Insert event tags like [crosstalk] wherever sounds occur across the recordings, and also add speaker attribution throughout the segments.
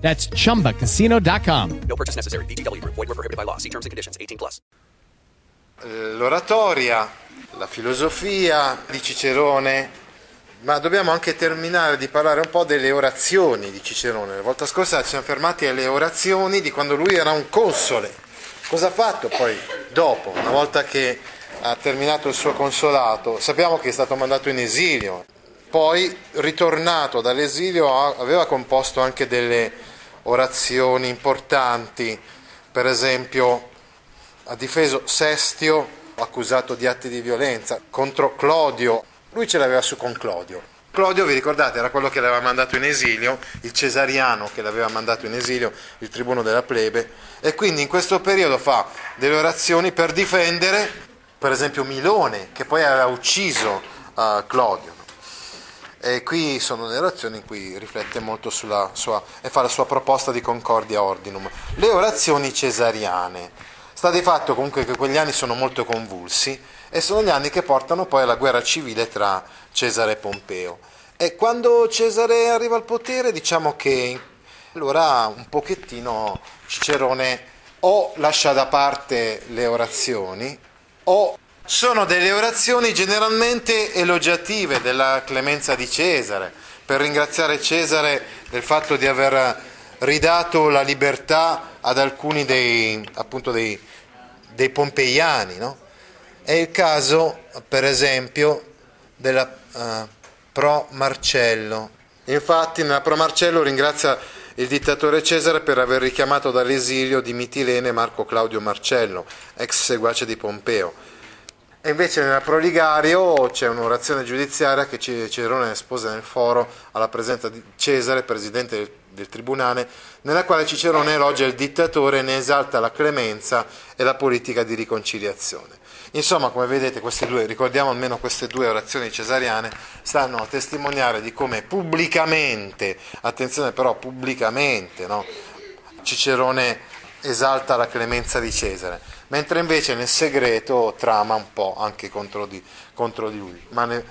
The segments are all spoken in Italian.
Speaker 1: That's chumbacasino.com.
Speaker 2: No purchase necessary. VGW Group. Void were prohibited by law. See terms and conditions. 18 plus.
Speaker 3: l'oratoria, la filosofia di Cicerone, ma dobbiamo anche terminare di parlare un po' delle orazioni di Cicerone. La volta scorsa ci siamo fermati alle orazioni di quando lui era un console. Cosa ha fatto poi dopo, una volta che ha terminato il suo consolato? Sappiamo che è stato mandato in esilio, poi ritornato dall'esilio aveva composto anche delle orazioni importanti, per esempio ha difeso Sestio accusato di atti di violenza contro Clodio, lui ce l'aveva su con Clodio. Clodio, vi ricordate, era quello che l'aveva mandato in esilio, il cesariano che l'aveva mandato in esilio, il tribuno della plebe, e quindi in questo periodo fa delle orazioni per difendere, per esempio, Milone, che poi aveva ucciso uh, Clodio. E qui sono le orazioni in cui riflette molto sulla sua e fa la sua proposta di concordia ordinum. Le orazioni cesariane. Sta di fatto comunque che quegli anni sono molto convulsi e sono gli anni che portano poi alla guerra civile tra Cesare e Pompeo. E quando Cesare arriva al potere, diciamo che allora un pochettino Cicerone o lascia da parte le orazioni o sono delle orazioni generalmente elogiative della clemenza di Cesare, per ringraziare Cesare del fatto di aver ridato la libertà ad alcuni dei, appunto dei, dei pompeiani. No? È il caso, per esempio, della uh, Pro Marcello. Infatti, nella Pro Marcello ringrazia il dittatore Cesare per aver richiamato dall'esilio di Mitilene Marco Claudio Marcello, ex seguace di Pompeo e invece nella Proligario c'è un'orazione giudiziaria che Cicerone espose nel foro alla presenza di Cesare, presidente del, del tribunale, nella quale Cicerone elogia il dittatore e ne esalta la clemenza e la politica di riconciliazione. Insomma, come vedete, due, ricordiamo almeno queste due orazioni cesariane, stanno a testimoniare di come pubblicamente, attenzione però pubblicamente, no? Cicerone esalta la clemenza di Cesare mentre invece nel segreto trama un po' anche contro di, contro di lui, ma ne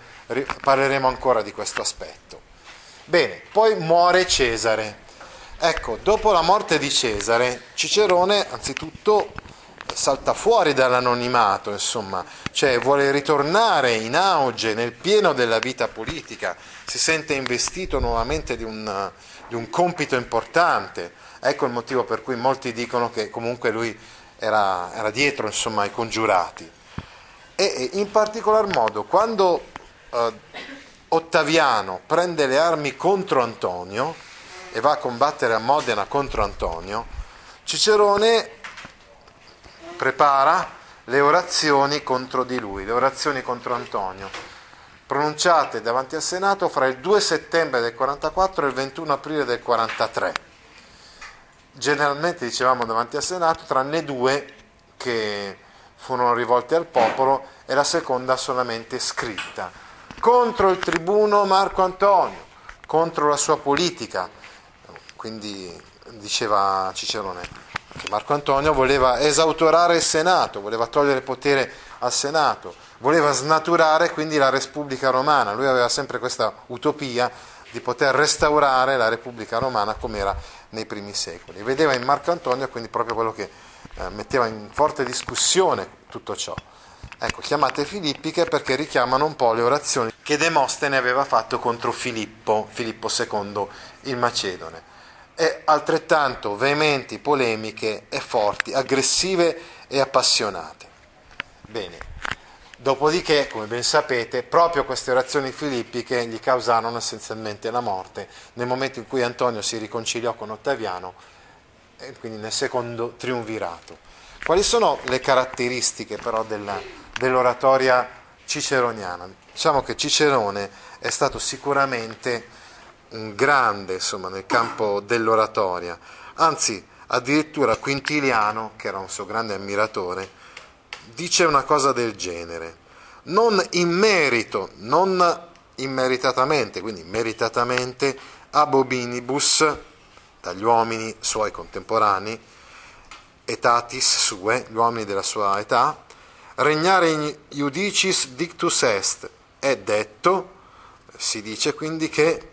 Speaker 3: parleremo ancora di questo aspetto. Bene, poi muore Cesare. Ecco, dopo la morte di Cesare, Cicerone anzitutto salta fuori dall'anonimato, insomma, cioè vuole ritornare in auge nel pieno della vita politica, si sente investito nuovamente di un, di un compito importante. Ecco il motivo per cui molti dicono che comunque lui era, era dietro insomma, ai congiurati. E in particolar modo quando eh, Ottaviano prende le armi contro Antonio e va a combattere a Modena contro Antonio, Cicerone prepara le orazioni contro di lui, le orazioni contro Antonio, pronunciate davanti al Senato fra il 2 settembre del 44 e il 21 aprile del 43 generalmente dicevamo davanti al Senato, tranne due che furono rivolte al popolo e la seconda solamente scritta. Contro il tribuno Marco Antonio, contro la sua politica. Quindi diceva Cicerone che Marco Antonio voleva esautorare il Senato, voleva togliere potere al Senato, voleva snaturare quindi la Repubblica Romana. Lui aveva sempre questa utopia di poter restaurare la Repubblica Romana come era nei primi secoli. Vedeva in Marco Antonio quindi proprio quello che eh, metteva in forte discussione tutto ciò. Ecco, chiamate filippiche perché richiamano un po' le orazioni che Demostene aveva fatto contro Filippo, Filippo II il Macedone. E altrettanto veementi, polemiche e forti, aggressive e appassionate. Bene, Dopodiché, come ben sapete, proprio queste orazioni filippiche gli causarono essenzialmente la morte nel momento in cui Antonio si riconciliò con Ottaviano, e quindi nel secondo triunvirato. Quali sono le caratteristiche però della, dell'oratoria ciceroniana? Diciamo che Cicerone è stato sicuramente un grande insomma, nel campo dell'oratoria, anzi addirittura Quintiliano, che era un suo grande ammiratore, dice una cosa del genere, non in merito, non immeritatamente, quindi meritatamente, abobinibus, dagli uomini suoi contemporanei, etatis sue, gli uomini della sua età, regnare in iudicis dictus est, è detto, si dice quindi che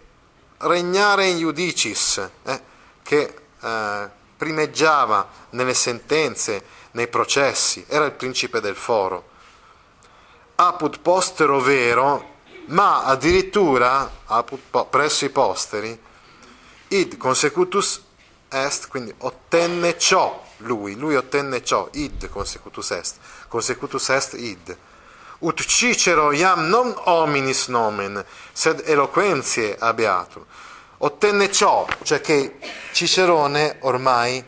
Speaker 3: regnare in iudicis, eh, che eh, primeggiava nelle sentenze, nei processi, era il principe del foro. Apud postero vero, ma addirittura apud, presso i posteri, id consecutus est, quindi ottenne ciò lui, lui ottenne ciò, id consecutus est, consecutus est id. Ut Cicero iam non hominis nomen, sed eloquentie abeatur. Ottenne ciò, cioè che Cicerone ormai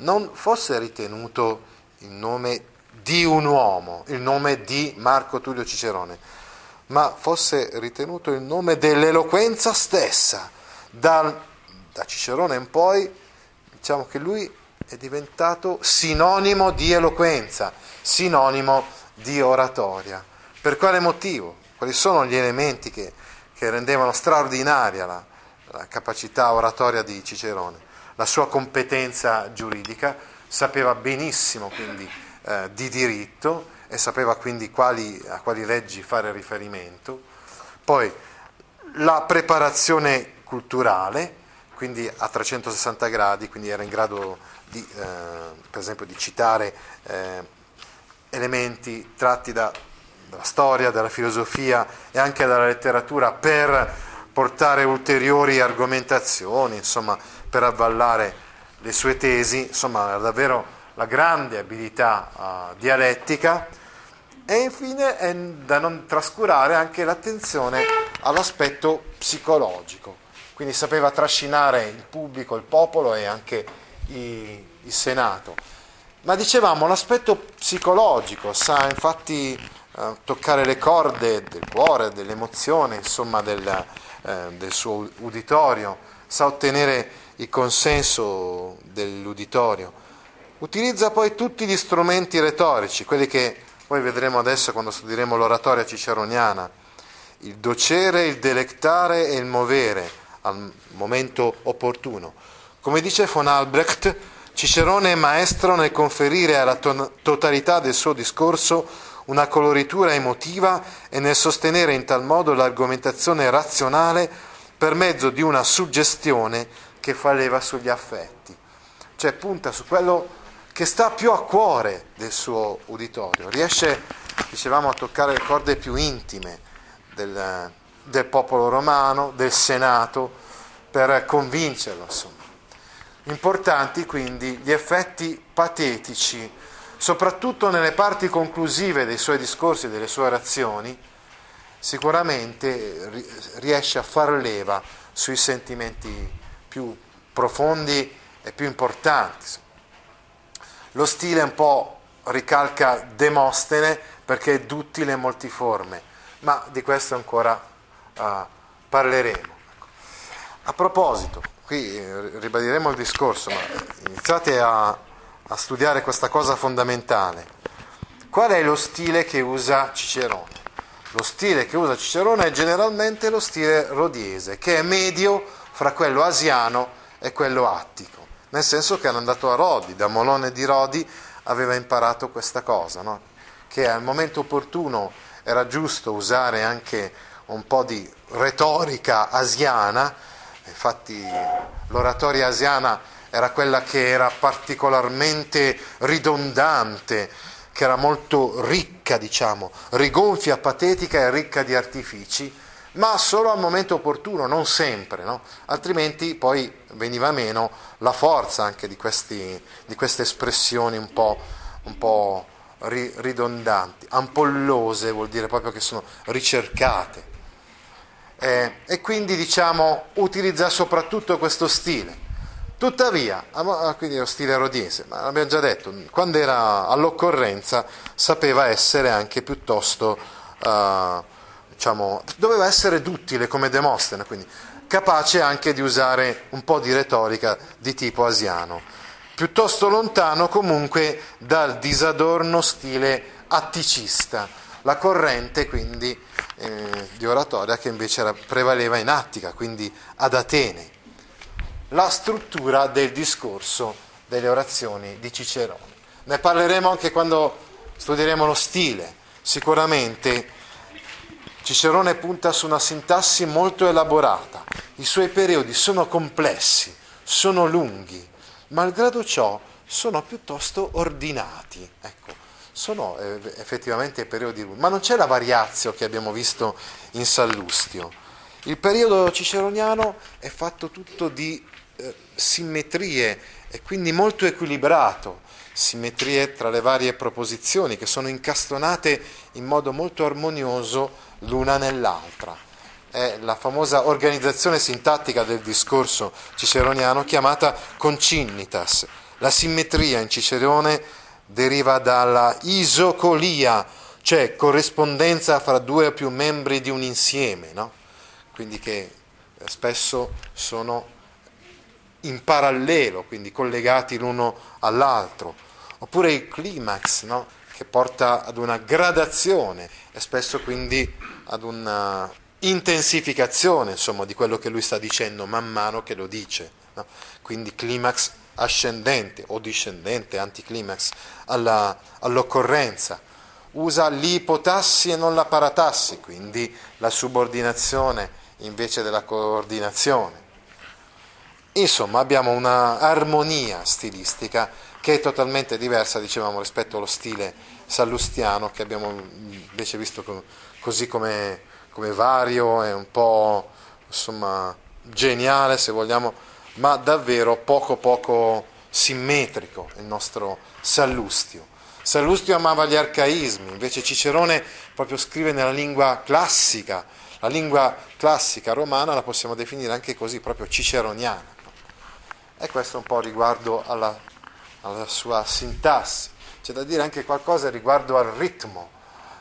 Speaker 3: non fosse ritenuto il nome di un uomo, il nome di Marco Tullio Cicerone, ma fosse ritenuto il nome dell'eloquenza stessa. Da, da Cicerone in poi diciamo che lui è diventato sinonimo di eloquenza, sinonimo di oratoria. Per quale motivo? Quali sono gli elementi che, che rendevano straordinaria la, la capacità oratoria di Cicerone? La sua competenza giuridica, sapeva benissimo quindi eh, di diritto e sapeva quindi quali, a quali leggi fare riferimento. Poi la preparazione culturale, quindi a 360 gradi, quindi era in grado di, eh, per esempio di citare eh, elementi tratti da, dalla storia, dalla filosofia e anche dalla letteratura per portare ulteriori argomentazioni, insomma, per avvallare le sue tesi, insomma, davvero la grande abilità uh, dialettica e infine è da non trascurare anche l'attenzione all'aspetto psicologico, quindi sapeva trascinare il pubblico, il popolo e anche i, il Senato. Ma dicevamo l'aspetto psicologico, sa infatti eh, toccare le corde del cuore, dell'emozione, insomma del, eh, del suo uditorio, sa ottenere il consenso dell'uditorio. Utilizza poi tutti gli strumenti retorici, quelli che poi vedremo adesso quando studieremo l'oratoria ciceroniana, il docere, il delectare e il movere al momento opportuno. Come dice von Albrecht, Cicerone è maestro nel conferire alla to- totalità del suo discorso una coloritura emotiva e nel sostenere in tal modo l'argomentazione razionale per mezzo di una suggestione che fa leva sugli affetti, cioè punta su quello che sta più a cuore del suo uditorio, riesce, dicevamo, a toccare le corde più intime del, del popolo romano, del Senato, per convincerlo, insomma. Importanti quindi gli effetti patetici, soprattutto nelle parti conclusive dei suoi discorsi e delle sue orazioni, sicuramente riesce a far leva sui sentimenti più profondi e più importanti. Lo stile un po' ricalca Demostene perché è duttile e multiforme, ma di questo ancora uh, parleremo. A proposito, qui eh, ribadiremo il discorso, ma iniziate a, a studiare questa cosa fondamentale. Qual è lo stile che usa Cicerone? Lo stile che usa Cicerone è generalmente lo stile rodiese, che è medio fra quello asiano e quello attico, nel senso che era andato a Rodi, da Molone di Rodi aveva imparato questa cosa, no? che al momento opportuno era giusto usare anche un po' di retorica asiana, Infatti l'oratoria asiana era quella che era particolarmente ridondante, che era molto ricca, diciamo, rigonfia, patetica e ricca di artifici, ma solo al momento opportuno, non sempre, no? altrimenti poi veniva meno la forza anche di, questi, di queste espressioni un po', un po' ridondanti, ampollose vuol dire proprio che sono ricercate eh, e quindi diciamo utilizza soprattutto questo stile. Tuttavia, ah, quindi lo stile rodiese, ma abbiamo già detto, quando era all'occorrenza sapeva essere anche piuttosto, uh, diciamo, doveva essere duttile come Demostene, quindi capace anche di usare un po' di retorica di tipo asiano. piuttosto lontano comunque dal disadorno stile atticista, la corrente quindi eh, di oratoria che invece era, prevaleva in Attica, quindi ad Atene. La struttura del discorso delle orazioni di Cicerone. Ne parleremo anche quando studieremo lo stile. Sicuramente Cicerone punta su una sintassi molto elaborata, i suoi periodi sono complessi, sono lunghi, malgrado ciò sono piuttosto ordinati. Ecco, sono eh, effettivamente periodi lunghi, ma non c'è la variazio che abbiamo visto in Sallustio. Il periodo ciceroniano è fatto tutto di eh, simmetrie e quindi molto equilibrato, simmetrie tra le varie proposizioni che sono incastonate in modo molto armonioso l'una nell'altra. È la famosa organizzazione sintattica del discorso ciceroniano chiamata concinnitas. La simmetria in Cicerone deriva dalla isocolia, cioè corrispondenza fra due o più membri di un insieme, no? quindi che spesso sono in parallelo, quindi collegati l'uno all'altro, oppure il climax, no? Che porta ad una gradazione e spesso quindi ad una intensificazione insomma, di quello che lui sta dicendo man mano che lo dice. No? Quindi climax ascendente o discendente, anticlimax, alla, all'occorrenza. Usa l'ipotassi e non la paratassi, quindi la subordinazione invece della coordinazione. Insomma, abbiamo una armonia stilistica che è totalmente diversa, dicevamo, rispetto allo stile sallustiano che abbiamo invece visto così come, come vario e un po' insomma, geniale, se vogliamo, ma davvero poco poco simmetrico il nostro Sallustio. Sallustio amava gli arcaismi, invece Cicerone proprio scrive nella lingua classica, la lingua classica romana la possiamo definire anche così, proprio ciceroniana. E questo un po' riguardo alla, alla sua sintassi. C'è da dire anche qualcosa riguardo al ritmo,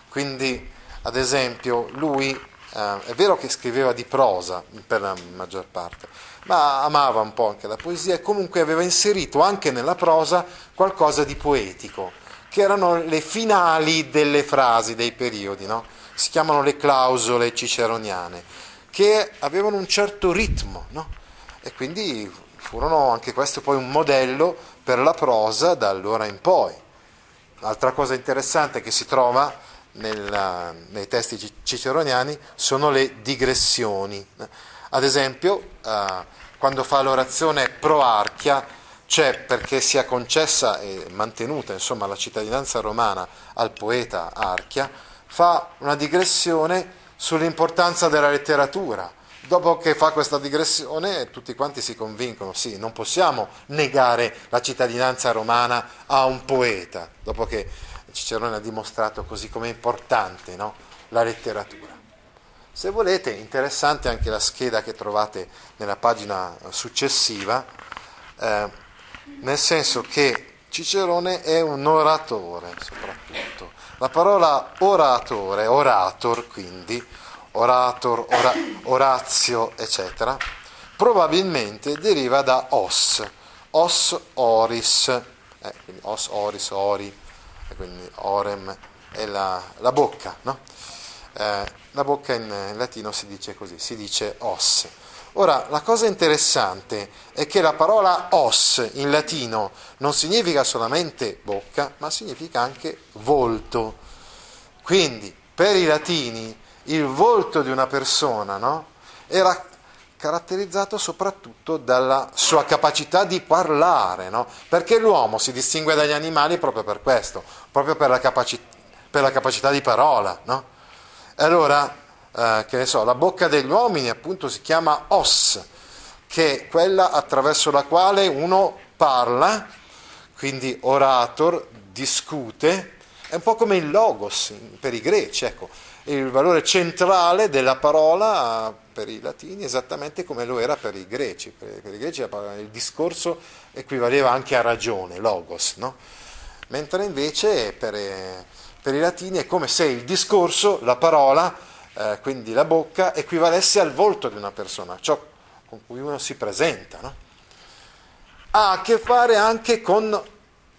Speaker 3: quindi ad esempio lui eh, è vero che scriveva di prosa per la maggior parte, ma amava un po' anche la poesia e comunque aveva inserito anche nella prosa qualcosa di poetico, che erano le finali delle frasi, dei periodi, no? si chiamano le clausole ciceroniane, che avevano un certo ritmo, no? e quindi furono anche questo poi un modello per la prosa da allora in poi. Altra cosa interessante che si trova nella, nei testi ciceroniani sono le digressioni. Ad esempio, eh, quando fa l'orazione pro archia, c'è perché sia concessa e mantenuta insomma, la cittadinanza romana al poeta Archia, fa una digressione sull'importanza della letteratura. Dopo che fa questa digressione, tutti quanti si convincono, sì, non possiamo negare la cittadinanza romana a un poeta, dopo che Cicerone ha dimostrato così come importante no? la letteratura. Se volete, interessante anche la scheda che trovate nella pagina successiva, eh, nel senso che Cicerone è un oratore soprattutto. La parola oratore, orator quindi, orator, ora, orazio, eccetera, probabilmente deriva da os, os oris, eh, quindi os oris, ori, quindi orem è la, la bocca, no? eh, la bocca in latino si dice così, si dice os. Ora, la cosa interessante è che la parola os in latino non significa solamente bocca, ma significa anche volto. Quindi, per i latini, il volto di una persona no? era caratterizzato soprattutto dalla sua capacità di parlare, no? perché l'uomo si distingue dagli animali proprio per questo, proprio per la, capaci- per la capacità di parola. No? Allora, eh, che ne so, la bocca degli uomini appunto si chiama os, che è quella attraverso la quale uno parla, quindi orator, discute, è un po' come il logos per i greci, ecco, il valore centrale della parola per i latini esattamente come lo era per i greci. Per, per i greci il discorso equivaleva anche a ragione, logos, no? mentre invece per, per, i latini è come se il discorso, la parola, eh, quindi la bocca, equivalesse al volto di una persona, ciò con cui uno si presenta. No? ha a che fare anche con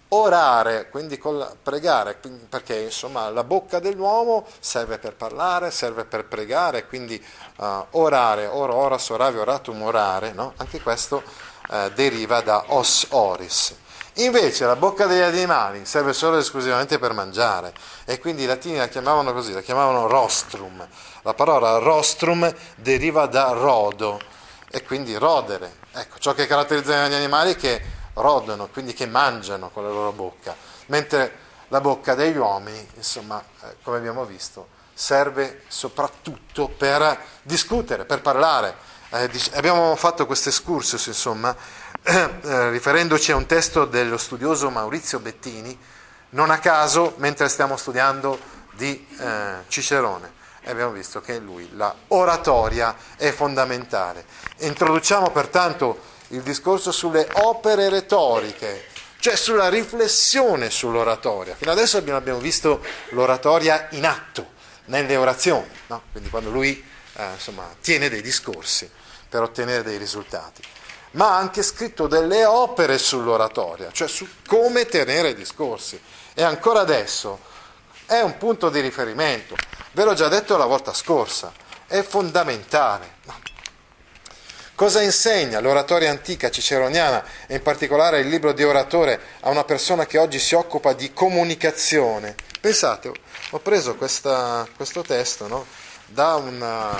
Speaker 3: orare, quindi con pregare, perché insomma la bocca dell'uomo serve per parlare, serve per pregare, quindi uh, orare, ora, oras, oravi, oratum, orare, no? anche questo uh, deriva da os oris. Invece la bocca degli animali serve solo ed esclusivamente per mangiare e quindi i latini la chiamavano così, la chiamavano rostrum. La parola rostrum deriva da rodo e quindi rodere. Ecco, ciò che caratterizza gli animali è che rodono, quindi che mangiano con la loro bocca, mentre la bocca degli uomini, insomma, eh, come abbiamo visto, serve soprattutto per discutere, per parlare. Eh, abbiamo fatto questo excursus, insomma, [clears throat] eh, riferendoci a un testo dello studioso Maurizio Bettini, non a caso, mentre stiamo studiando di eh, Cicerone. Abbiamo visto che lui la oratoria è fondamentale. Introduciamo pertanto il discorso sulle opere retoriche, cioè sulla riflessione sull'oratoria. Fino adesso abbiamo visto l'oratoria in atto, nelle orazioni, no? quindi quando lui eh, insomma, tiene dei discorsi per ottenere dei risultati, ma ha anche scritto delle opere sull'oratoria, cioè su come tenere discorsi. E ancora adesso è un punto di riferimento, ve l'ho già detto la volta scorsa, è fondamentale. Cosa insegna l'oratoria antica ciceroniana e in particolare il libro di oratore a una persona che oggi si occupa di comunicazione? Pensate, ho preso questa, questo testo no, da una,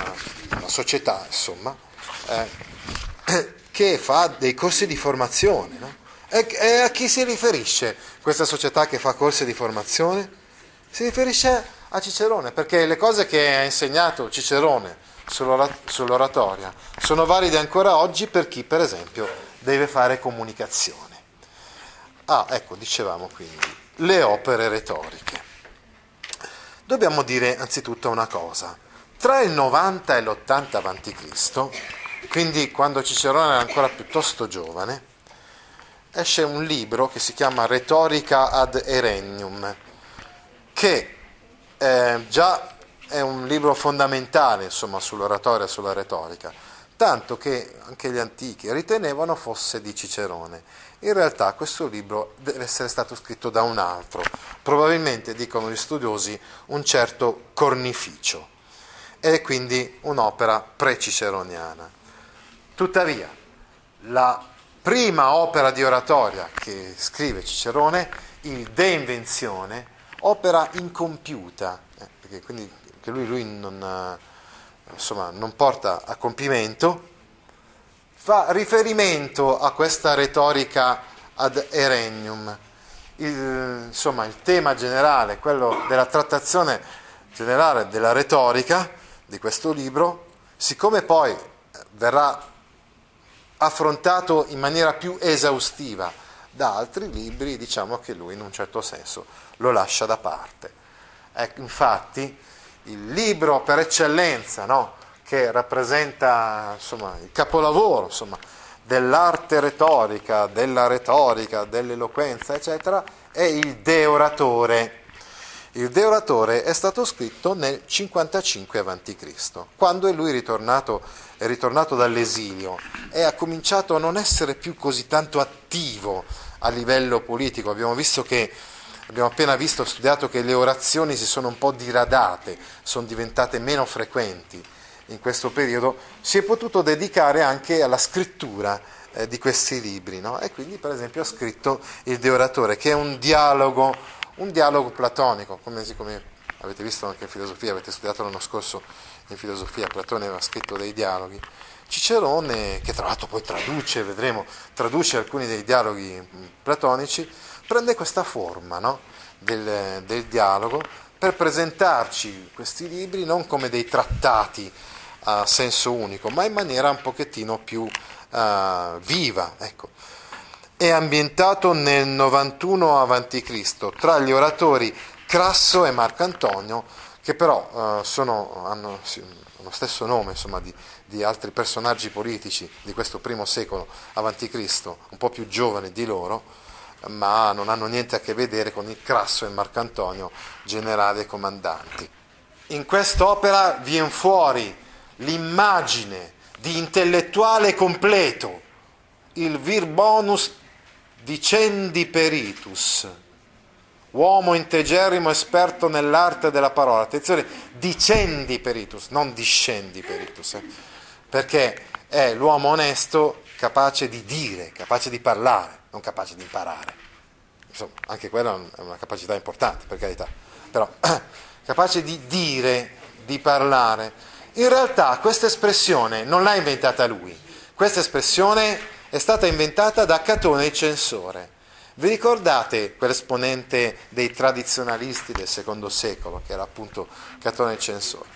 Speaker 3: una, società, insomma, eh, [clears throat] che fa dei corsi di formazione. No? E, e a chi si riferisce questa società che fa corsi di formazione? Si riferisce a Cicerone, perché le cose che ha insegnato Cicerone sull'oratoria sono valide ancora oggi per chi, per esempio, deve fare comunicazione. Ah, ecco, dicevamo quindi, le opere retoriche. Dobbiamo dire anzitutto una cosa. Tra il 90 e l'80 a.C., quindi quando Cicerone era ancora piuttosto giovane, esce un libro che si chiama Retorica ad Erenium, che eh, già è un libro fondamentale insomma, sull'oratoria e sulla retorica, tanto che anche gli antichi ritenevano fosse di Cicerone. In realtà questo libro deve essere stato scritto da un altro, probabilmente, dicono gli studiosi, un certo Cornificio, è quindi un'opera pre-ciceroniana. Tuttavia, la prima opera di oratoria che scrive Cicerone, il De Invenzione, opera incompiuta, eh, perché quindi che lui, lui non, eh, insomma, non porta a compimento, fa riferimento a questa retorica ad Erenium. Il, insomma, il tema generale, quello della trattazione generale della retorica di questo libro, siccome poi verrà affrontato in maniera più esaustiva da altri libri, diciamo che lui in un certo senso lo lascia da parte. Ecco, infatti, il libro per eccellenza, no? che rappresenta insomma, il capolavoro insomma, dell'arte retorica, della retorica, dell'eloquenza, eccetera, è il De Oratore. Il De Oratore è stato scritto nel 55 a.C., quando è lui ritornato, è ritornato dall'esilio e ha cominciato a non essere più così tanto attivo a livello politico. Abbiamo visto che Abbiamo appena visto, studiato che le orazioni si sono un po' diradate, sono diventate meno frequenti in questo periodo, si è potuto dedicare anche alla scrittura eh, di questi libri. No? E quindi, per esempio, ha scritto il De Oratore, che è un dialogo, un dialogo platonico, come, come avete visto anche in filosofia, avete studiato l'anno scorso in filosofia, Platone aveva scritto dei dialoghi. Cicerone, che tra l'altro poi traduce, vedremo, traduce alcuni dei dialoghi platonici, prende questa forma no? del, del, dialogo per presentarci questi libri non come dei trattati a senso unico, ma in maniera un pochettino più uh, viva. Ecco. È ambientato nel 91 a.C. tra gli oratori Crasso e Marcantonio, che però uh, sono, hanno lo stesso nome insomma, di, di, altri personaggi politici di questo primo secolo a.C., un po' più giovani di loro, ma non hanno niente a che vedere con il Crasso e Marcantonio, generali e comandanti. In quest'opera viene fuori l'immagine di intellettuale completo, il vir bonus dicendi peritus, uomo integerrimo esperto nell'arte della parola. Attenzione, dicendi peritus, non discendi peritus, eh? perché è l'uomo onesto capace di dire, capace di parlare, non capace di imparare. Insomma, anche quella è una capacità importante, per carità, però [clears throat] capace di dire, di parlare. In realtà questa espressione non l'ha inventata lui, questa espressione è stata inventata da Catone il censore. Vi ricordate quell'esponente dei tradizionalisti del secondo secolo, che era appunto Catone il censore?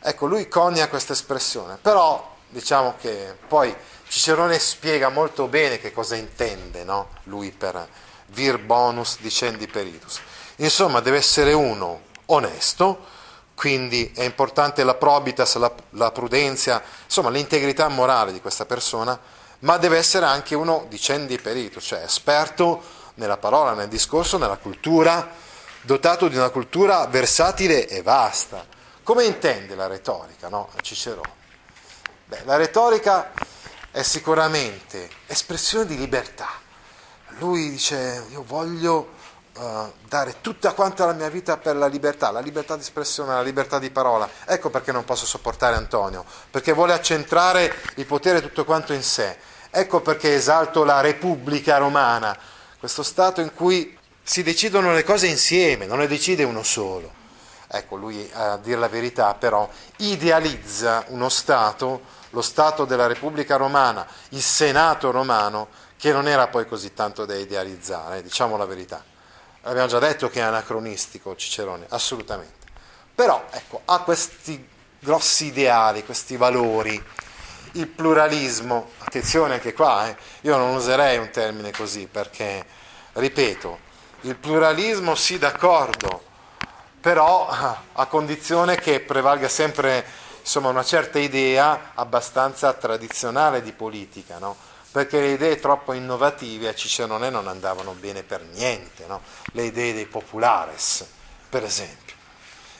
Speaker 3: Ecco, lui conia questa espressione, però diciamo che poi Cicerone spiega molto bene che cosa intende no? lui per vir bonus dicendi peritus. Insomma, deve essere uno onesto, quindi è importante la probitas, la, la prudenza, insomma l'integrità morale di questa persona, ma deve essere anche uno dicendi peritus, cioè esperto nella parola, nel discorso, nella cultura, dotato di una cultura versatile e vasta. Come intende la retorica, no? Cicerone? Beh, la retorica è sicuramente espressione di libertà. Lui dice, io voglio uh, dare tutta quanta la mia vita per la libertà, la libertà di espressione, la libertà di parola. Ecco perché non posso sopportare Antonio, perché vuole accentrare il potere tutto quanto in sé. Ecco perché esalto la Repubblica romana, questo Stato in cui si decidono le cose insieme, non le decide uno solo. Ecco, lui a dire la verità però idealizza uno Stato, lo Stato della Repubblica romana, il Senato romano, che non era poi così tanto da idealizzare, diciamo la verità. Abbiamo già detto che è anacronistico Cicerone, assolutamente. Però ecco, ha questi grossi ideali, questi valori, il pluralismo, attenzione anche qua, eh, io non userei un termine così perché, ripeto, il pluralismo sì d'accordo, però a condizione che prevalga sempre insomma, una certa idea abbastanza tradizionale di politica, no? perché le idee troppo innovative a Cicerone non andavano bene per niente, no? le idee dei populares, per esempio.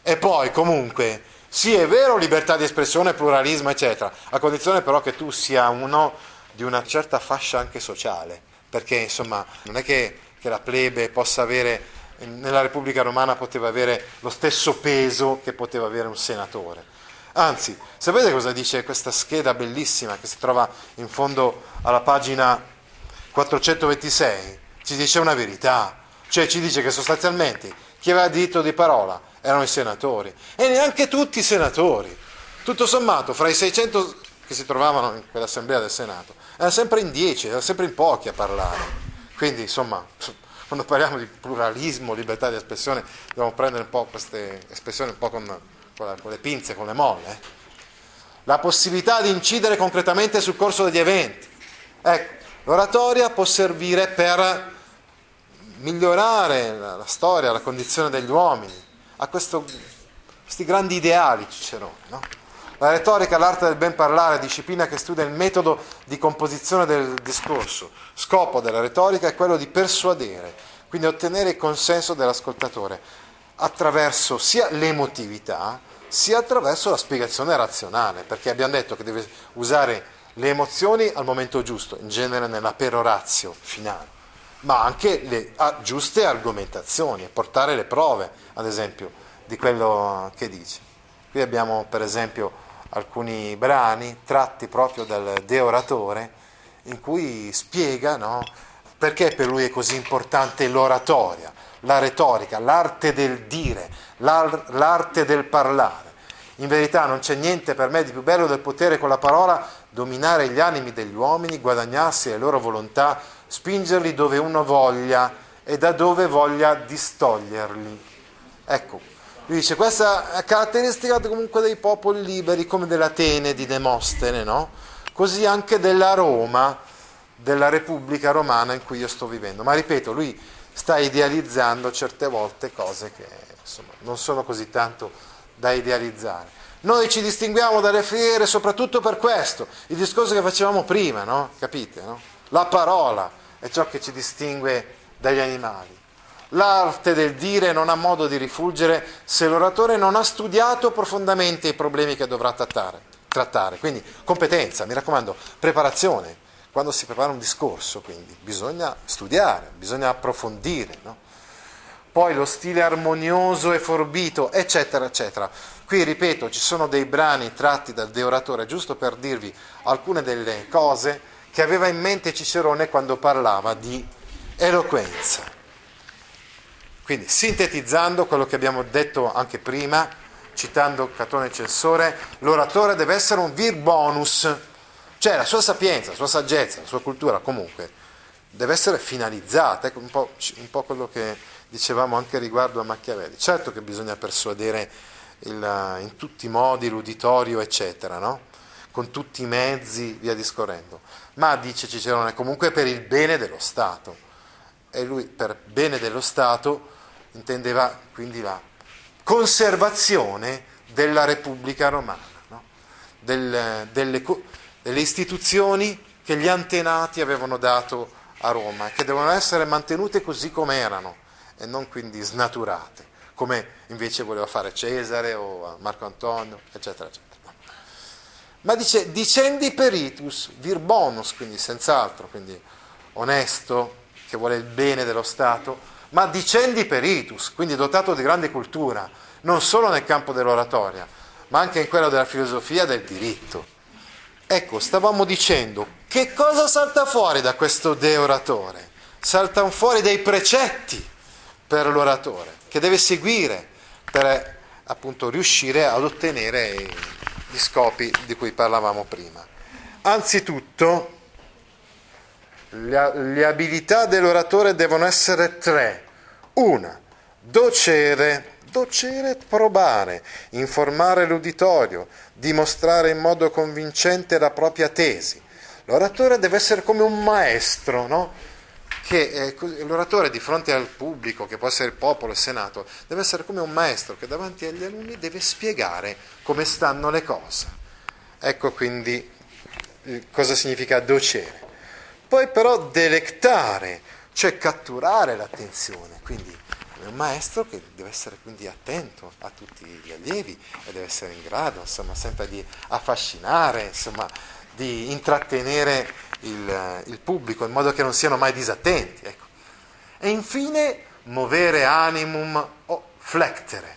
Speaker 3: E poi comunque, sì è vero libertà di espressione, pluralismo, eccetera, a condizione però che tu sia uno di una certa fascia anche sociale, perché insomma non è che, che la plebe possa avere, nella Repubblica Romana poteva avere lo stesso peso che poteva avere un senatore Anzi, sapete cosa dice questa scheda bellissima che si trova in fondo alla pagina 426? Ci dice una verità, cioè ci dice che sostanzialmente chi aveva diritto di parola erano i senatori e neanche tutti i senatori. Tutto sommato, fra i 600 che si trovavano in quell'assemblea del Senato, erano sempre in 10, erano sempre in pochi a parlare. Quindi, insomma, quando parliamo di pluralismo, libertà di espressione, dobbiamo prendere un po' queste espressioni un po' con con le pinze, con le molle, la possibilità di incidere concretamente sul corso degli eventi. Ecco, l'oratoria può servire per migliorare la, la storia, la condizione degli uomini, a questo, questi grandi ideali Cicerone. No? La retorica, l'arte del ben parlare, disciplina che studia il metodo di composizione del discorso. Scopo della retorica è quello di persuadere, quindi ottenere il consenso dell'ascoltatore attraverso sia l'emotività sia attraverso la spiegazione razionale, perché abbiamo detto che deve usare le emozioni al momento giusto, in genere nella perorazio finale, ma anche le giuste argomentazioni portare le prove, ad esempio, di quello che dice. Qui abbiamo per esempio alcuni brani tratti proprio dal De Oratore in cui spiega no, perché per lui è così importante l'oratoria, la retorica, l'arte del dire, l'arte del parlare. In verità non c'è niente per me di più bello del potere con la parola dominare gli animi degli uomini, guadagnarsi le loro volontà, spingerli dove uno voglia e da dove voglia distoglierli. Ecco, lui dice questa è caratteristica comunque dei popoli liberi come dell'Atene di Demostene, no? Così anche della Roma, della Repubblica Romana in cui io sto vivendo. Ma ripeto, lui sta idealizzando certe volte cose che insomma, non sono così tanto da idealizzare. Noi ci distinguiamo dalle fiere soprattutto per questo, il discorso che facevamo prima, no? capite? No? La parola è ciò che ci distingue dagli animali. L'arte del dire non ha modo di rifulgere se l'oratore non ha studiato profondamente i problemi che dovrà trattare. trattare. Quindi competenza, mi raccomando, preparazione, quando si prepara un discorso, quindi bisogna studiare, bisogna approfondire, no? poi lo stile armonioso e forbito, eccetera, eccetera. Qui, ripeto, ci sono dei brani tratti dal De Oratore, giusto per dirvi alcune delle cose che aveva in mente Cicerone quando parlava di eloquenza. Quindi, sintetizzando quello che abbiamo detto anche prima, citando Catone Censore, l'oratore deve essere un vir bonus, cioè la sua sapienza, la sua saggezza, la sua cultura comunque deve essere finalizzata, ecco un po', un po quello che dicevamo anche riguardo a Machiavelli. Certo che bisogna persuadere il, in tutti i modi l'uditorio, eccetera, no? con tutti i mezzi, via discorrendo, ma dice Cicerone comunque per il bene dello Stato. E lui per bene dello Stato intendeva quindi la conservazione della Repubblica Romana, no? Del, delle, delle istituzioni che gli antenati avevano dato a Roma che devono essere mantenute così come erano e non quindi snaturate, come invece voleva fare Cesare o Marco Antonio, eccetera, eccetera. Ma dice dicendi peritus, vir bonus, quindi senz'altro, quindi onesto, che vuole il bene dello Stato, ma dicendi peritus, quindi dotato di grande cultura, non solo nel campo dell'oratoria, ma anche in quello della filosofia del diritto. Ecco, stavamo dicendo, che cosa salta fuori da questo deoratore? Saltano fuori dei precetti per l'oratore, che deve seguire per appunto riuscire ad ottenere gli scopi di cui parlavamo prima. Anzitutto, le abilità dell'oratore devono essere tre. Una, docere docere probare, informare l'uditorio, dimostrare in modo convincente la propria tesi. L'oratore deve essere come un maestro, no? che eh, l'oratore di fronte al pubblico, che può essere il popolo, il Senato, deve essere come un maestro che davanti agli alunni deve spiegare come stanno le cose. Ecco quindi eh, cosa significa docere. Poi però delectare, cioè catturare l'attenzione, quindi è un maestro che deve essere quindi attento a tutti gli allievi e deve essere in grado, insomma, sempre di affascinare, insomma, di intrattenere il, il, pubblico in modo che non siano mai disattenti. Ecco. E infine muovere animum o flectere,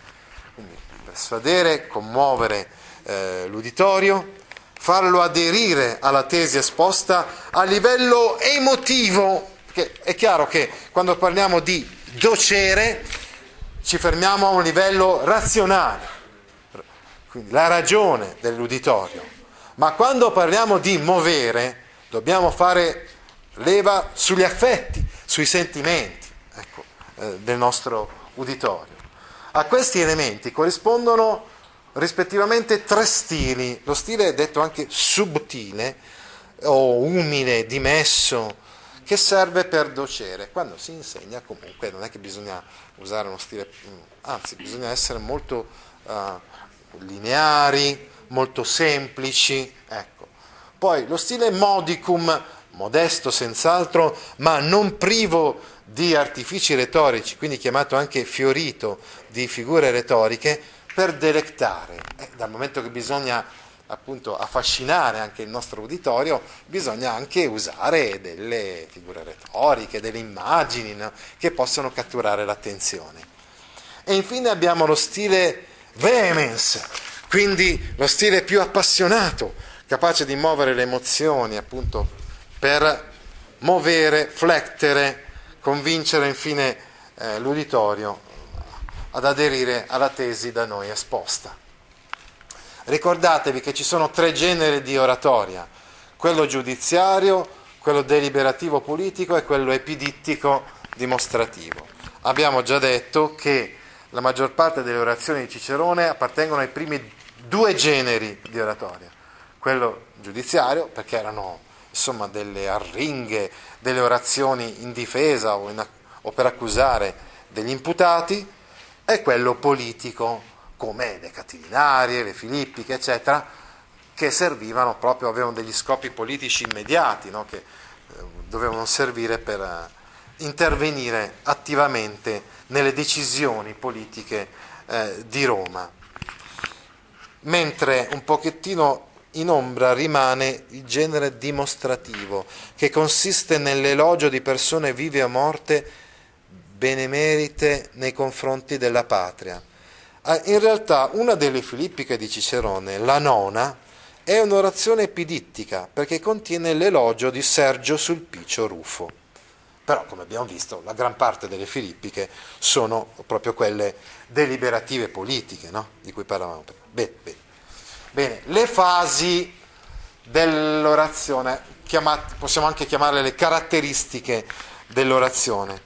Speaker 3: quindi persuadere, commuovere eh, l'uditorio, farlo aderire alla tesi esposta a livello emotivo, perché è chiaro che quando parliamo di docere ci fermiamo a un livello razionale, quindi la ragione dell'uditorio, ma quando parliamo di muovere dobbiamo fare leva sugli affetti, sui sentimenti ecco, eh, del nostro uditorio. A questi elementi corrispondono rispettivamente tre stili, lo stile è detto anche subtile o umile, dimesso, che serve per docere. Quando si insegna comunque non è che bisogna usare uno stile, mm, anzi bisogna essere molto uh, lineari, molto semplici. Ecco. Poi lo stile modicum, modesto senz'altro, ma non privo di artifici retorici, quindi chiamato anche fiorito di figure retoriche, per delectare. Eh, dal momento che bisogna appunto affascinare anche il nostro uditorio, bisogna anche usare delle figure retoriche, delle immagini no? che possono catturare l'attenzione. E infine abbiamo lo stile vehemence, quindi lo stile più appassionato, capace di muovere le emozioni appunto per muovere, flettere, convincere infine eh, l'uditorio ad aderire alla tesi da noi esposta. Ricordatevi che ci sono tre generi di oratoria, quello giudiziario, quello deliberativo politico e quello epidittico dimostrativo. Abbiamo già detto che la maggior parte delle orazioni di Cicerone appartengono ai primi due generi di oratoria, quello giudiziario, perché erano insomma delle arringhe, delle orazioni in difesa o, in, o per accusare degli imputati, e quello politico, come le Catilinarie, le Filippiche, eccetera, che servivano proprio, avevano degli scopi politici immediati, no? che eh, dovevano servire per eh, intervenire attivamente nelle decisioni politiche eh, di Roma. Mentre un pochettino in ombra rimane il genere dimostrativo, che consiste nell'elogio di persone vive o morte benemerite nei confronti della patria. Ah, in realtà una delle filippiche di Cicerone, la nona, è un'orazione epidittica perché contiene l'elogio di Sergio Sulpicio Rufo. Però, come abbiamo visto, la gran parte delle filippiche sono proprio quelle deliberative politiche, no? di cui parlavamo prima. Bene, bene. bene, le fasi dell'orazione, chiamate, possiamo anche chiamarle le caratteristiche dell'orazione.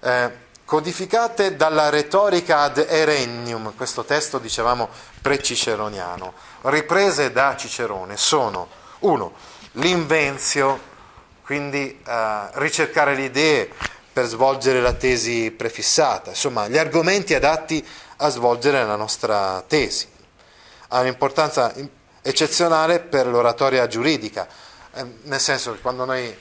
Speaker 3: Eh, codificate dalla retorica ad Erennium, questo testo dicevamo pre-ciceroniano, riprese da Cicerone, sono uno, l'invenzio, quindi eh, ricercare le idee per svolgere la tesi prefissata, insomma gli argomenti adatti a svolgere la nostra tesi. Ha un'importanza eccezionale per l'oratoria giuridica, eh, nel senso che quando noi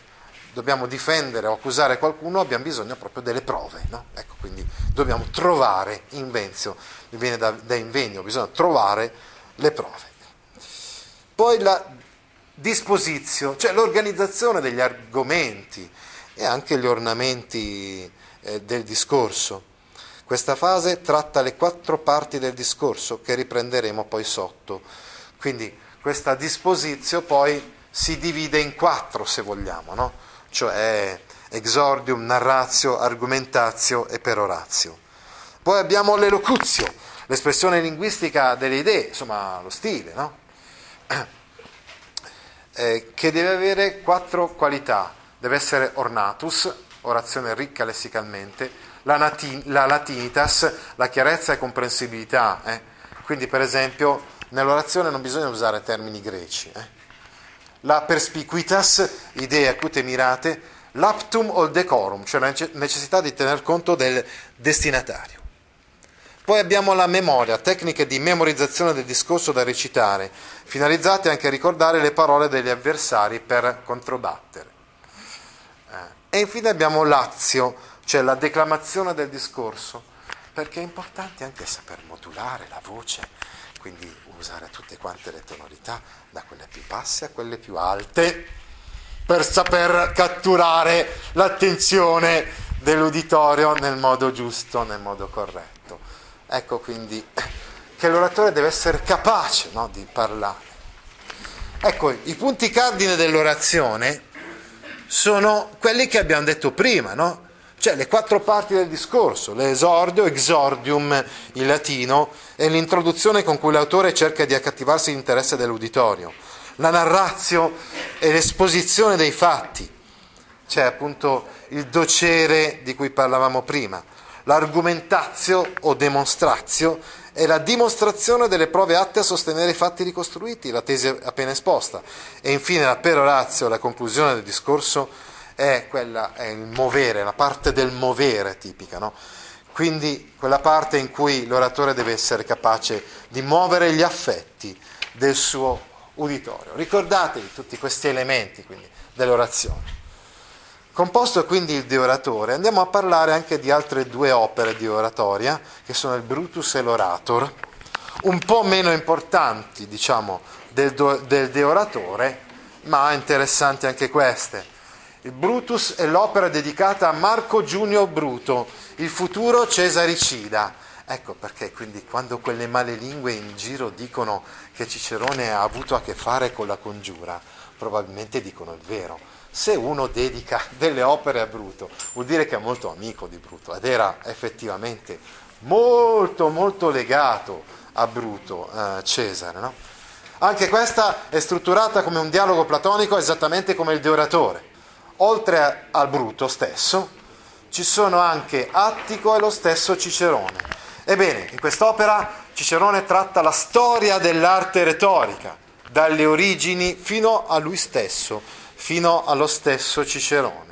Speaker 3: dobbiamo difendere o accusare qualcuno, abbiamo bisogno proprio delle prove. No? Ecco, quindi dobbiamo trovare invenzio, viene da, da invegno, bisogna trovare le prove. Poi la disposizione, cioè l'organizzazione degli argomenti e anche gli ornamenti eh, del discorso. Questa fase tratta le quattro parti del discorso che riprenderemo poi sotto. Quindi questa disposizione poi si divide in quattro, se vogliamo, no? Cioè exordium, narratio, argumentatio e peroratio. Poi abbiamo l'elocuzio, l'espressione linguistica delle idee, insomma lo stile, no? eh, che deve avere quattro qualità. Deve essere ornatus, orazione ricca lessicalmente, la, nati- la latinitas, la chiarezza e comprensibilità. Eh? Quindi per esempio nell'orazione non bisogna usare termini greci. Eh? La perspicuitas, idee acute mirate, l'aptum o il decorum, cioè la necessità di tener conto del destinatario. Poi abbiamo la memoria, tecniche di memorizzazione del discorso da recitare, finalizzate anche a ricordare le parole degli avversari per controbattere. Eh, e infine abbiamo l'azio, cioè la declamazione del discorso, perché è importante anche saper modulare la voce, quindi usare tutte quante le tonalità, da quelle più basse a quelle più alte, per saper catturare l'attenzione dell'uditorio nel modo giusto, nel modo corretto. Ecco quindi che l'oratore deve essere capace no, di parlare. Ecco, i punti cardine dell'orazione sono quelli che abbiamo detto prima, no? Cioè le quattro parti del discorso, l'esordio, exordium in latino, e l'introduzione con cui l'autore cerca di accattivarsi l'interesse dell'uditorio, la narrazio e l'esposizione dei fatti, cioè appunto il docere di cui parlavamo prima, l'argumentazio o demonstrazio è la dimostrazione delle prove atte a sostenere i fatti ricostruiti, la tesi appena esposta, e infine la perorazio, la conclusione del discorso, è, quella, è il movere, la parte del movere tipica, no? quindi quella parte in cui l'oratore deve essere capace di muovere gli affetti del suo uditorio. Ricordatevi tutti questi elementi quindi, dell'orazione. Composto quindi il De Oratore, andiamo a parlare anche di altre due opere di oratoria, che sono il Brutus e l'Orator, un po' meno importanti, diciamo, del, del De Oratore, ma interessanti anche queste. Il Brutus è l'opera dedicata a Marco Giunio Bruto, il futuro Cesaricida. Ecco perché quindi quando quelle male lingue in giro dicono che Cicerone ha avuto a che fare con la congiura, probabilmente dicono il vero. Se uno dedica [laughs] delle opere a Bruto, vuol dire che è molto amico di Bruto ed era effettivamente molto molto legato a Bruto eh, Cesare. No? Anche questa è strutturata come un dialogo platonico esattamente come il De Oratore oltre al Bruto stesso, ci sono anche Attico e lo stesso Cicerone. Ebbene, in quest'opera Cicerone tratta la storia dell'arte retorica, dalle origini fino a lui stesso, fino allo stesso Cicerone.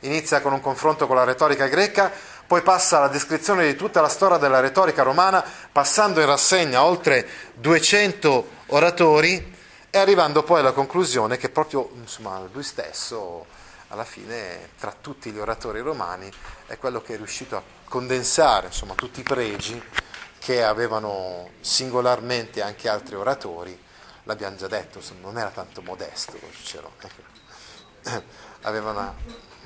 Speaker 3: Inizia con un confronto con la retorica greca, poi passa alla descrizione di tutta la storia della retorica romana, passando in rassegna oltre 200 oratori e arrivando poi alla conclusione che proprio insomma, lui stesso alla fine tra tutti gli oratori romani è quello che è riuscito a condensare insomma, tutti i pregi che avevano singolarmente anche altri oratori l'abbiamo già detto, non era tanto modesto ecco. [coughs] aveva una,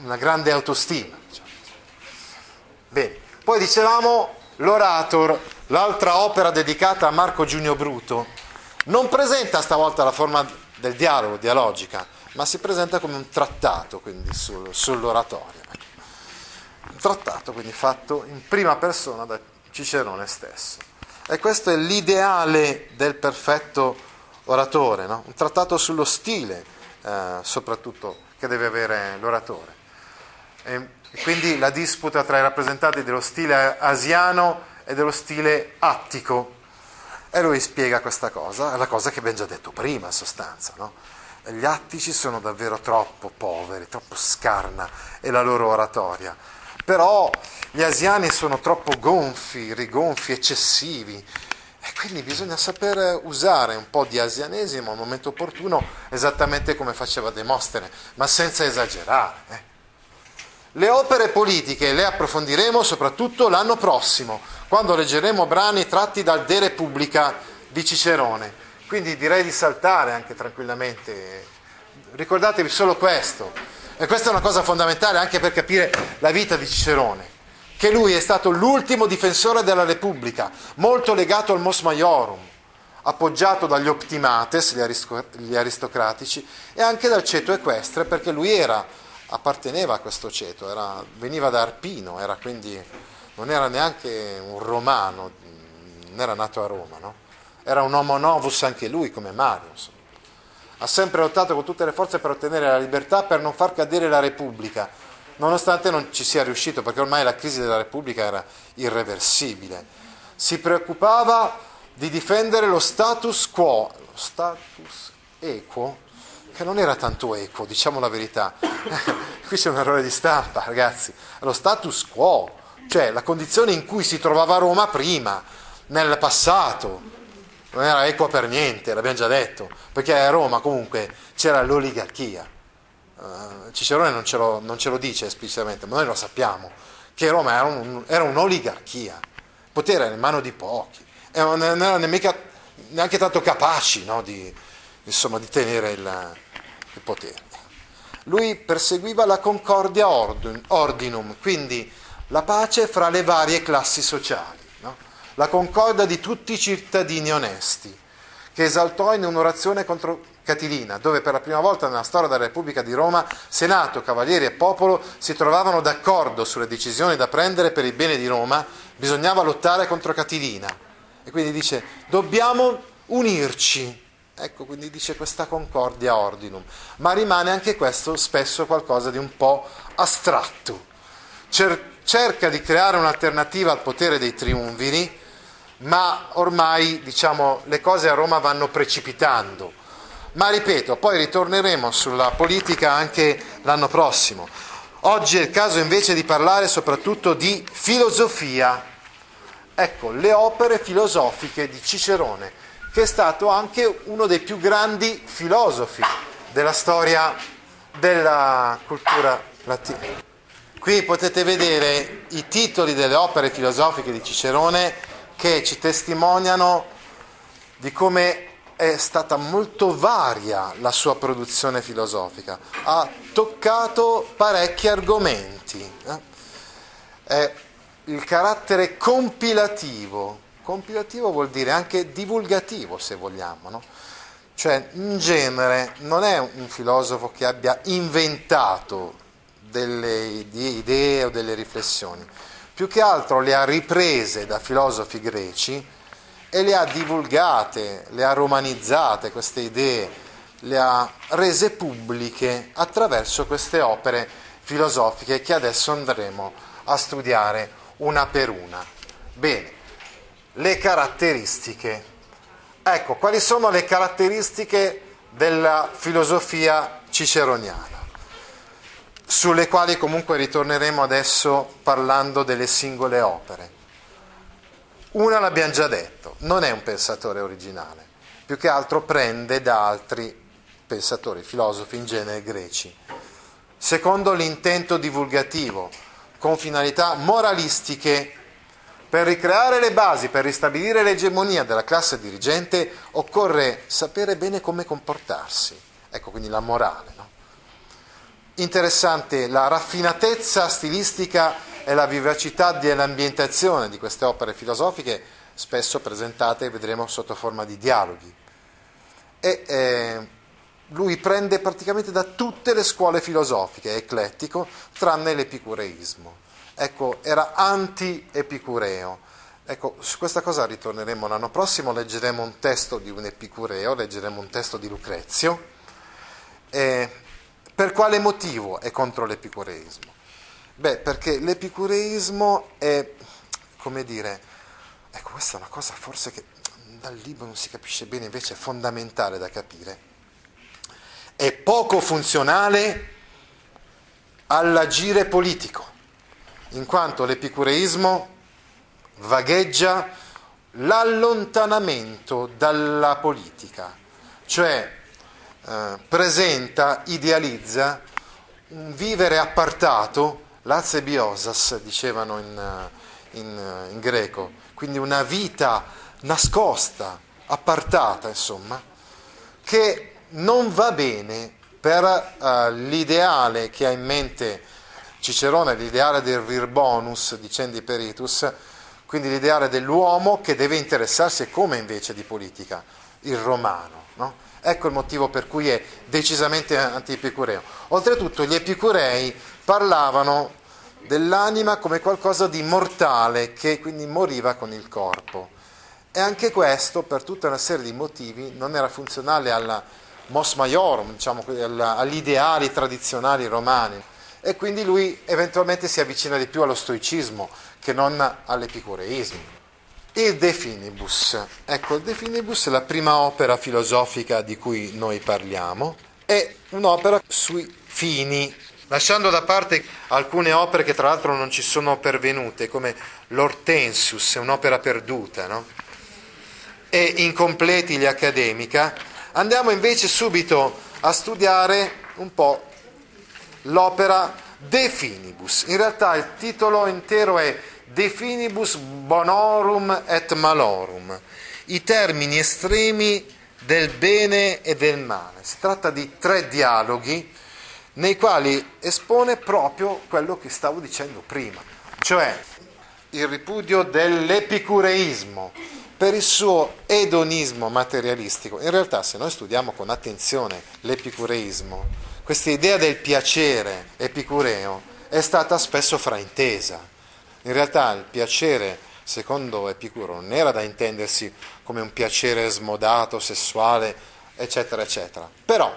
Speaker 3: una, grande autostima. Diciamo. Bene, poi dicevamo l'Orator, l'altra opera dedicata a Marco Giunio Bruto, non presenta stavolta la forma del dialogo, dialogica, ma si presenta come un trattato quindi sul, sull'oratorio. Un trattato quindi fatto in prima persona da Cicerone stesso. E questo è l'ideale del perfetto oratore, no? un trattato sullo stile, eh, soprattutto che deve avere l'oratore. E quindi la disputa tra i rappresentanti dello stile asiano e dello stile attico. E lui spiega questa cosa, la cosa che abbiamo già detto prima in sostanza. No? Gli attici sono davvero troppo poveri, troppo scarna è la loro oratoria. Però gli asiani sono troppo gonfi, rigonfi, eccessivi. E quindi bisogna saper usare un po' di asianesimo al momento opportuno, esattamente come faceva Demostene, ma senza esagerare. Eh. Le opere politiche le approfondiremo soprattutto l'anno prossimo, quando leggeremo brani tratti dal De Repubblica di Cicerone. Quindi direi di saltare anche tranquillamente. Ricordatevi solo questo. E questa è una cosa fondamentale anche per capire la vita di Cicerone, che lui è stato l'ultimo difensore della Repubblica, molto legato al Mos Maiorum, appoggiato dagli optimates, gli, aristocratici, e anche dal ceto equestre, perché lui era, apparteneva a questo ceto, era, veniva da Arpino, era quindi, non era neanche un romano, non era nato a Roma, no? Era un homo novus anche lui come Marius. Ha sempre lottato con tutte le forze per ottenere la libertà, per non far cadere la Repubblica, nonostante non ci sia riuscito, perché ormai la crisi della Repubblica era irreversibile. Si preoccupava di difendere lo status quo, lo status equo, che non era tanto equo, diciamo la verità. [laughs] Qui c'è un errore di stampa, ragazzi. Lo status quo, cioè la condizione in cui si trovava Roma prima, nel passato, non era equa per niente, l'abbiamo già detto, perché a Roma comunque c'era l'oligarchia. Uh, Cicerone non ce, lo, non ce, lo, dice esplicitamente, ma noi lo sappiamo, che Roma era, un, era un'oligarchia, il potere era in mano di pochi, e non erano neanche tanto capaci no, di, insomma, di, tenere il, il, potere. Lui perseguiva la concordia ordinum, quindi la pace fra le varie classi sociali la concorda di tutti i cittadini onesti, che esaltò in un'orazione contro Catilina, dove per la prima volta nella storia della Repubblica di Roma Senato, Cavalieri e popolo si trovavano d'accordo sulle decisioni da prendere per il bene di Roma, bisognava lottare contro Catilina. E quindi dice, dobbiamo unirci. Ecco, quindi dice questa concordia ordinum. Ma rimane anche questo spesso qualcosa di un po' astratto. Cer- cerca di creare un'alternativa al potere dei triunviri, ma ormai diciamo, le cose a Roma vanno precipitando. Ma ripeto, poi ritorneremo sulla politica anche l'anno prossimo. Oggi è il caso invece di parlare soprattutto di filosofia. Ecco, le opere filosofiche di Cicerone, che è stato anche uno dei più grandi filosofi della storia della cultura latina. Qui potete vedere i titoli delle opere filosofiche di Cicerone che ci testimoniano di come è stata molto varia la sua produzione filosofica, ha toccato parecchi argomenti. Eh? il carattere compilativo, compilativo vuol dire anche divulgativo se vogliamo, no? cioè in genere non è un filosofo che abbia inventato delle idee o delle riflessioni, più che altro le ha riprese da filosofi greci e le ha divulgate, le ha romanizzate queste idee, le ha rese pubbliche attraverso queste opere filosofiche che adesso andremo a studiare una per una. Bene, le caratteristiche. Ecco, quali sono le caratteristiche della filosofia ciceroniana? Sulle quali comunque ritorneremo adesso parlando delle singole opere. Una l'abbiamo già detto, non è un pensatore originale, più che altro prende da altri pensatori, filosofi in genere greci. Secondo l'intento divulgativo, con finalità moralistiche, Per ricreare le basi, per ristabilire l'egemonia della classe dirigente, occorre sapere bene come comportarsi. Ecco quindi la morale. No? Interessante la raffinatezza stilistica e la vivacità dell'ambientazione di queste opere filosofiche, spesso presentate, vedremo, sotto forma di dialoghi. E eh, lui prende praticamente da tutte le scuole filosofiche, eclettico, tranne l'epicureismo. Ecco, era anti-epicureo. Ecco, su questa cosa ritorneremo l'anno prossimo, leggeremo un testo di un epicureo, leggeremo un testo di Lucrezio. Eh, per quale motivo è contro l'epicureismo? Beh, perché l'epicureismo è, come dire, ecco, questa è una cosa forse che dal libro non si capisce bene, invece è fondamentale da capire. È poco funzionale all'agire politico, in quanto l'epicureismo vagheggia l'allontanamento dalla politica, cioè eh, presenta, idealizza un vivere appartato, l'aze biosas dicevano in, eh, in, eh, in greco, quindi una vita nascosta, appartata, insomma, che non va bene per uh, l'ideale che ha in mente Cicerone, l'ideale del vir bonus, dicendi peritus, quindi l'ideale dell'uomo che deve interessarsi come invece di politica, il romano. No? Ecco il motivo per cui è decisamente anti-epicureo. Oltretutto gli epicurei parlavano dell'anima come qualcosa di mortale che quindi moriva con il corpo. E anche questo, per tutta una serie di motivi, non era funzionale alla mos maiorum, diciamo, agli ideali tradizionali romani. E quindi lui eventualmente si avvicina di più allo stoicismo che non all'epicureismo. Il De Finibus. Ecco, il De Finibus la prima opera filosofica di cui noi parliamo. È un'opera sui fini, lasciando da parte alcune opere che tra l'altro non ci sono pervenute, come l'Hortensius, è un'opera perduta, no? e incompleti gli accademica, andiamo invece subito a studiare un po' l'opera De Finibus. In realtà il titolo intero è De finibus bonorum et malorum, i termini estremi del bene e del male. Si tratta di tre dialoghi nei quali espone proprio quello che stavo dicendo prima, cioè il ripudio dell'epicureismo per il suo edonismo materialistico. In realtà se noi studiamo con attenzione l'epicureismo, questa idea del piacere epicureo è stata spesso fraintesa in realtà il piacere, secondo Epicuro, non era da intendersi come un piacere smodato, sessuale, eccetera, eccetera. Però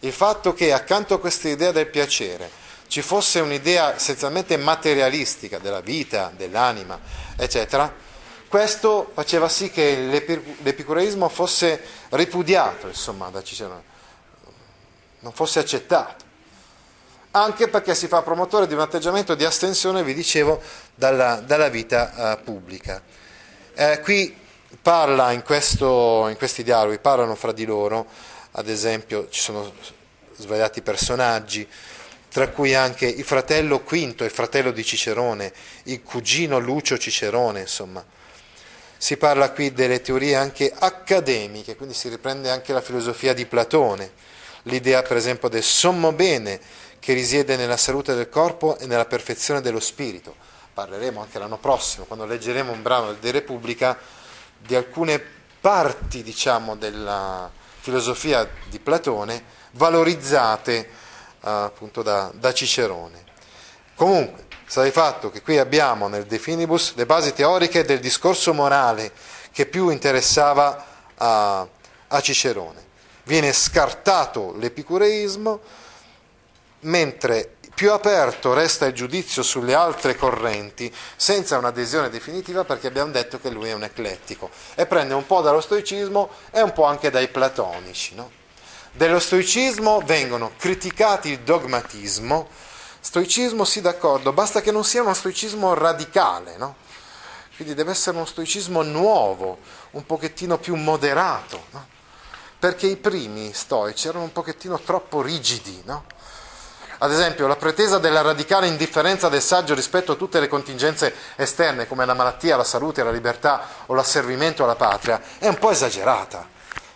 Speaker 3: il fatto che accanto a questa idea del piacere ci fosse un'idea essenzialmente materialistica della vita, dell'anima, eccetera, questo faceva sì che l'epicureismo fosse ripudiato, insomma, da Cicerone, non fosse accettato anche perché si fa promotore di un atteggiamento di astensione, vi dicevo, dalla, dalla vita uh, pubblica. Eh, qui parla in, questo, in, questi dialoghi, parlano fra di loro, ad esempio ci sono svariati personaggi, tra cui anche il fratello Quinto, il fratello di Cicerone, il cugino Lucio Cicerone, insomma. Si parla qui delle teorie anche accademiche, quindi si riprende anche la filosofia di Platone, l'idea per esempio del sommo bene, che risiede nella salute del corpo e nella perfezione dello spirito. Parleremo anche l'anno prossimo, quando leggeremo un brano di Repubblica, di alcune parti, diciamo, della filosofia di Platone valorizzate eh, appunto da, da, Cicerone. Comunque, sta di fatto che qui abbiamo nel De Finibus le basi teoriche del discorso morale che più interessava a, a Cicerone. Viene scartato l'epicureismo, mentre più aperto resta il giudizio sulle altre correnti, senza un'adesione definitiva perché abbiamo detto che lui è un eclettico e prende un po' dallo stoicismo e un po' anche dai platonici. No? Dello stoicismo vengono criticati il dogmatismo, stoicismo sì d'accordo, basta che non sia uno stoicismo radicale, no? quindi deve essere uno stoicismo nuovo, un pochettino più moderato, no? Perché i primi stoici erano un pochettino troppo rigidi, no? Ad esempio, la pretesa della radicale indifferenza del saggio rispetto a tutte le contingenze esterne, come la malattia, la salute, la libertà o l'asservimento alla patria, è un po' esagerata,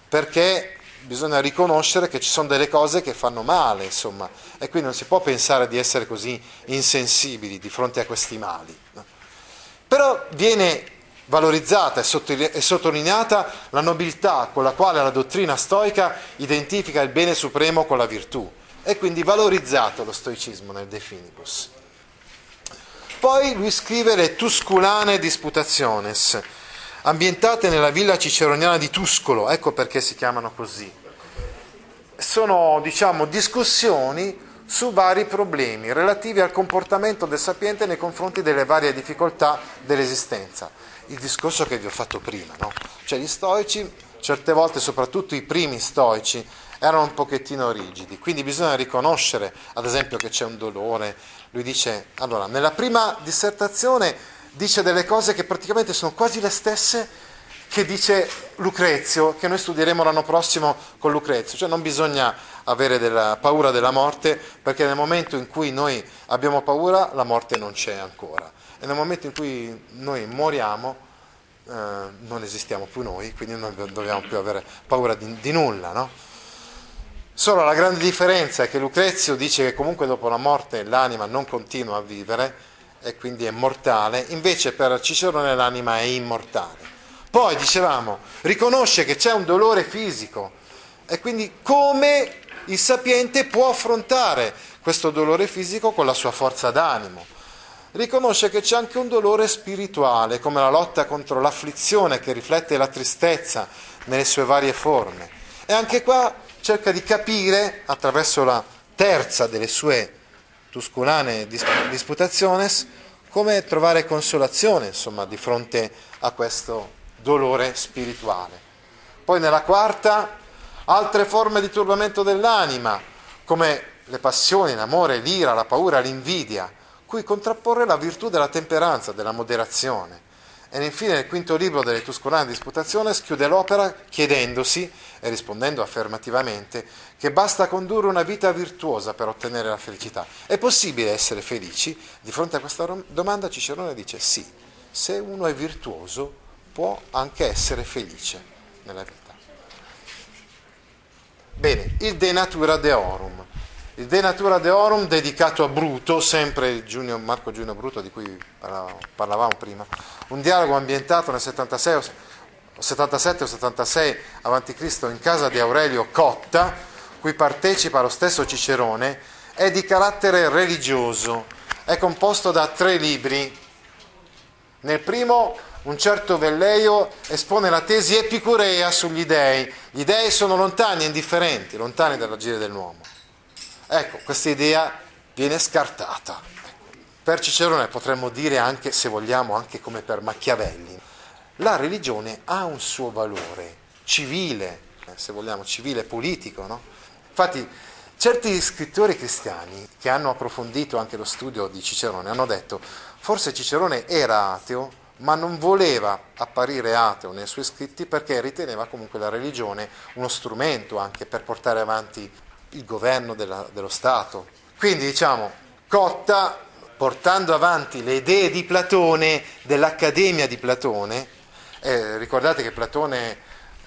Speaker 3: perché bisogna riconoscere che ci sono delle cose che fanno male, insomma, e quindi non si può pensare di essere così insensibili di fronte a questi mali. Però viene valorizzata e sottolineata la nobiltà con la quale la dottrina stoica identifica il bene supremo con la virtù e quindi valorizzato lo stoicismo nel De Finibus. Poi lui scrive le Tusculane Disputationes, ambientate nella villa ciceroniana di Tuscolo, ecco perché si chiamano così. Sono, diciamo, discussioni su vari problemi relativi al comportamento del sapiente nei confronti delle varie difficoltà dell'esistenza il discorso che vi ho fatto prima, no? Cioè gli stoici, certe volte, soprattutto i primi stoici, erano un pochettino rigidi, quindi bisogna riconoscere, ad esempio, che c'è un dolore. Lui dice, allora, nella prima dissertazione dice delle cose che praticamente sono quasi le stesse che dice Lucrezio, che noi studieremo l'anno prossimo con Lucrezio, cioè non bisogna avere della paura della morte, perché nel momento in cui noi abbiamo paura la morte non c'è ancora e nel momento in cui noi moriamo eh, non esistiamo più noi, quindi non dobbiamo più avere paura di, di nulla. No? Solo la grande differenza è che Lucrezio dice che comunque dopo la morte l'anima non continua a vivere e quindi è mortale, invece per Cicerone l'anima è immortale. Poi dicevamo, riconosce che c'è un dolore fisico e quindi come il sapiente può affrontare questo dolore fisico con la sua forza d'animo riconosce che c'è anche un dolore spirituale, come la lotta contro l'afflizione che riflette la tristezza nelle sue varie forme. E anche qua cerca di capire, attraverso la terza delle sue tusculane disputationes, come trovare consolazione insomma, di fronte a questo dolore spirituale. Poi nella quarta, altre forme di turbamento dell'anima, come le passioni, l'amore, l'ira, la paura, l'invidia cui contrapporre la virtù della temperanza, della moderazione. E infine nel quinto libro delle Tuscolane Disputazione schiude l'opera chiedendosi e rispondendo affermativamente che basta condurre una vita virtuosa per ottenere la felicità. È possibile essere felici? Di fronte a questa domanda Cicerone dice sì, se uno è virtuoso può anche essere felice nella vita. Bene, il De Natura Deorum. Il De Natura Deorum dedicato a Bruto, sempre il Giunio, Marco Giunio Bruto di cui parlavamo prima, un dialogo ambientato nel 76, 77 o 76 a.C. in casa di Aurelio Cotta, cui partecipa lo stesso Cicerone, è di carattere religioso, è composto da tre libri. Nel primo un certo Velleio espone la tesi epicurea sugli dei. Gli dei sono lontani e indifferenti, lontani dall'agire dell'uomo. Ecco, questa idea viene scartata. Per Cicerone potremmo dire anche, se vogliamo, anche come per Machiavelli, la religione ha un suo valore civile, se vogliamo, civile politico. No? Infatti, certi scrittori cristiani che hanno approfondito anche lo studio di Cicerone hanno detto forse Cicerone era ateo, ma non voleva apparire ateo nei suoi scritti perché riteneva comunque la religione uno strumento anche per portare avanti il governo della, dello Stato. Quindi diciamo, Cotta, portando avanti le idee di Platone, dell'Accademia di Platone, eh, ricordate che Platone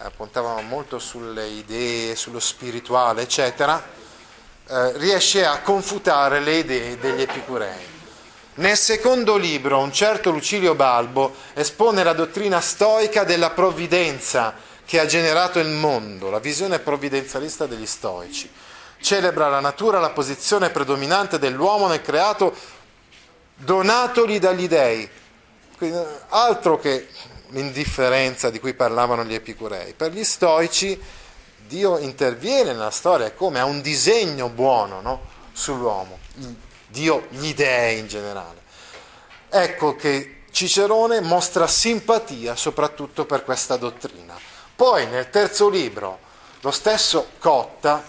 Speaker 3: eh, puntava molto sulle idee, sullo spirituale, eccetera, eh, riesce a confutare le idee degli epicurei. Nel secondo libro, un certo Lucilio Balbo espone la dottrina stoica della provvidenza che ha generato il mondo, la visione provvidenzialista degli stoici celebra la natura, la posizione predominante dell'uomo nel creato donatogli dagli dei. Quindi, altro che l'indifferenza di cui parlavano gli epicurei. Per gli stoici Dio interviene nella storia come ha un disegno buono no? sull'uomo, Dio, gli dei in generale. Ecco che Cicerone mostra simpatia soprattutto per questa dottrina. Poi nel terzo libro lo stesso Cotta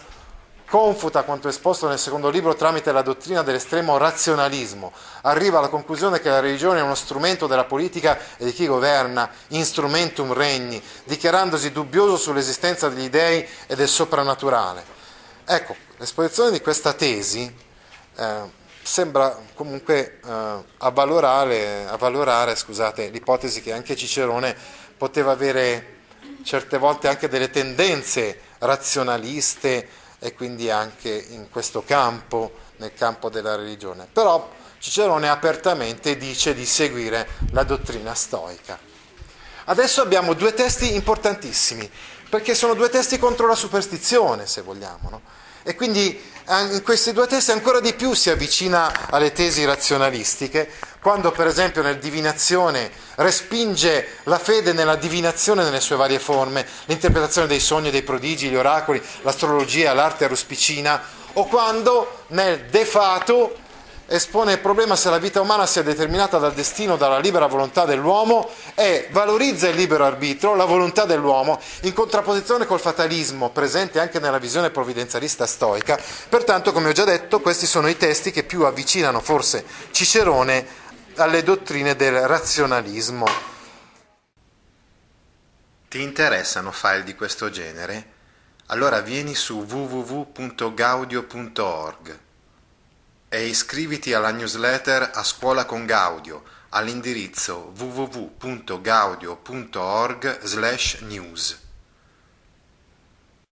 Speaker 3: confuta quanto esposto nel secondo libro tramite la dottrina dell'estremo razionalismo, arriva alla conclusione che la religione è uno strumento della politica e di chi governa, instrumentum regni, dichiarandosi dubbioso sull'esistenza degli dei e del soprannaturale. Ecco, l'esposizione di questa tesi eh, sembra comunque eh, avvalorare, avvalorare scusate, l'ipotesi che anche Cicerone poteva avere certe volte anche delle tendenze razionaliste e quindi anche in questo campo, nel campo della religione. Però Cicerone apertamente dice di seguire la dottrina stoica. Adesso abbiamo due testi importantissimi, perché sono due testi contro la superstizione, se vogliamo. No? E quindi in questi due testi ancora di più si avvicina alle tesi razionalistiche, quando per esempio nel Divinazione respinge la fede nella divinazione nelle sue varie forme, l'interpretazione dei sogni, dei prodigi, gli oracoli, l'astrologia, l'arte ruspicina, o quando nel De Fato espone il problema se la vita umana sia determinata dal destino, dalla libera volontà dell'uomo e valorizza il libero arbitro, la volontà dell'uomo, in contrapposizione col fatalismo presente anche nella visione provvidenzialista stoica. Pertanto, come ho già detto, questi sono i testi che più avvicinano forse Cicerone alle dottrine del razionalismo. Ti interessano file di questo genere? Allora vieni su www.gaudio.org e iscriviti alla newsletter A Scuola con Gaudio all'indirizzo www.gaudio.org/news.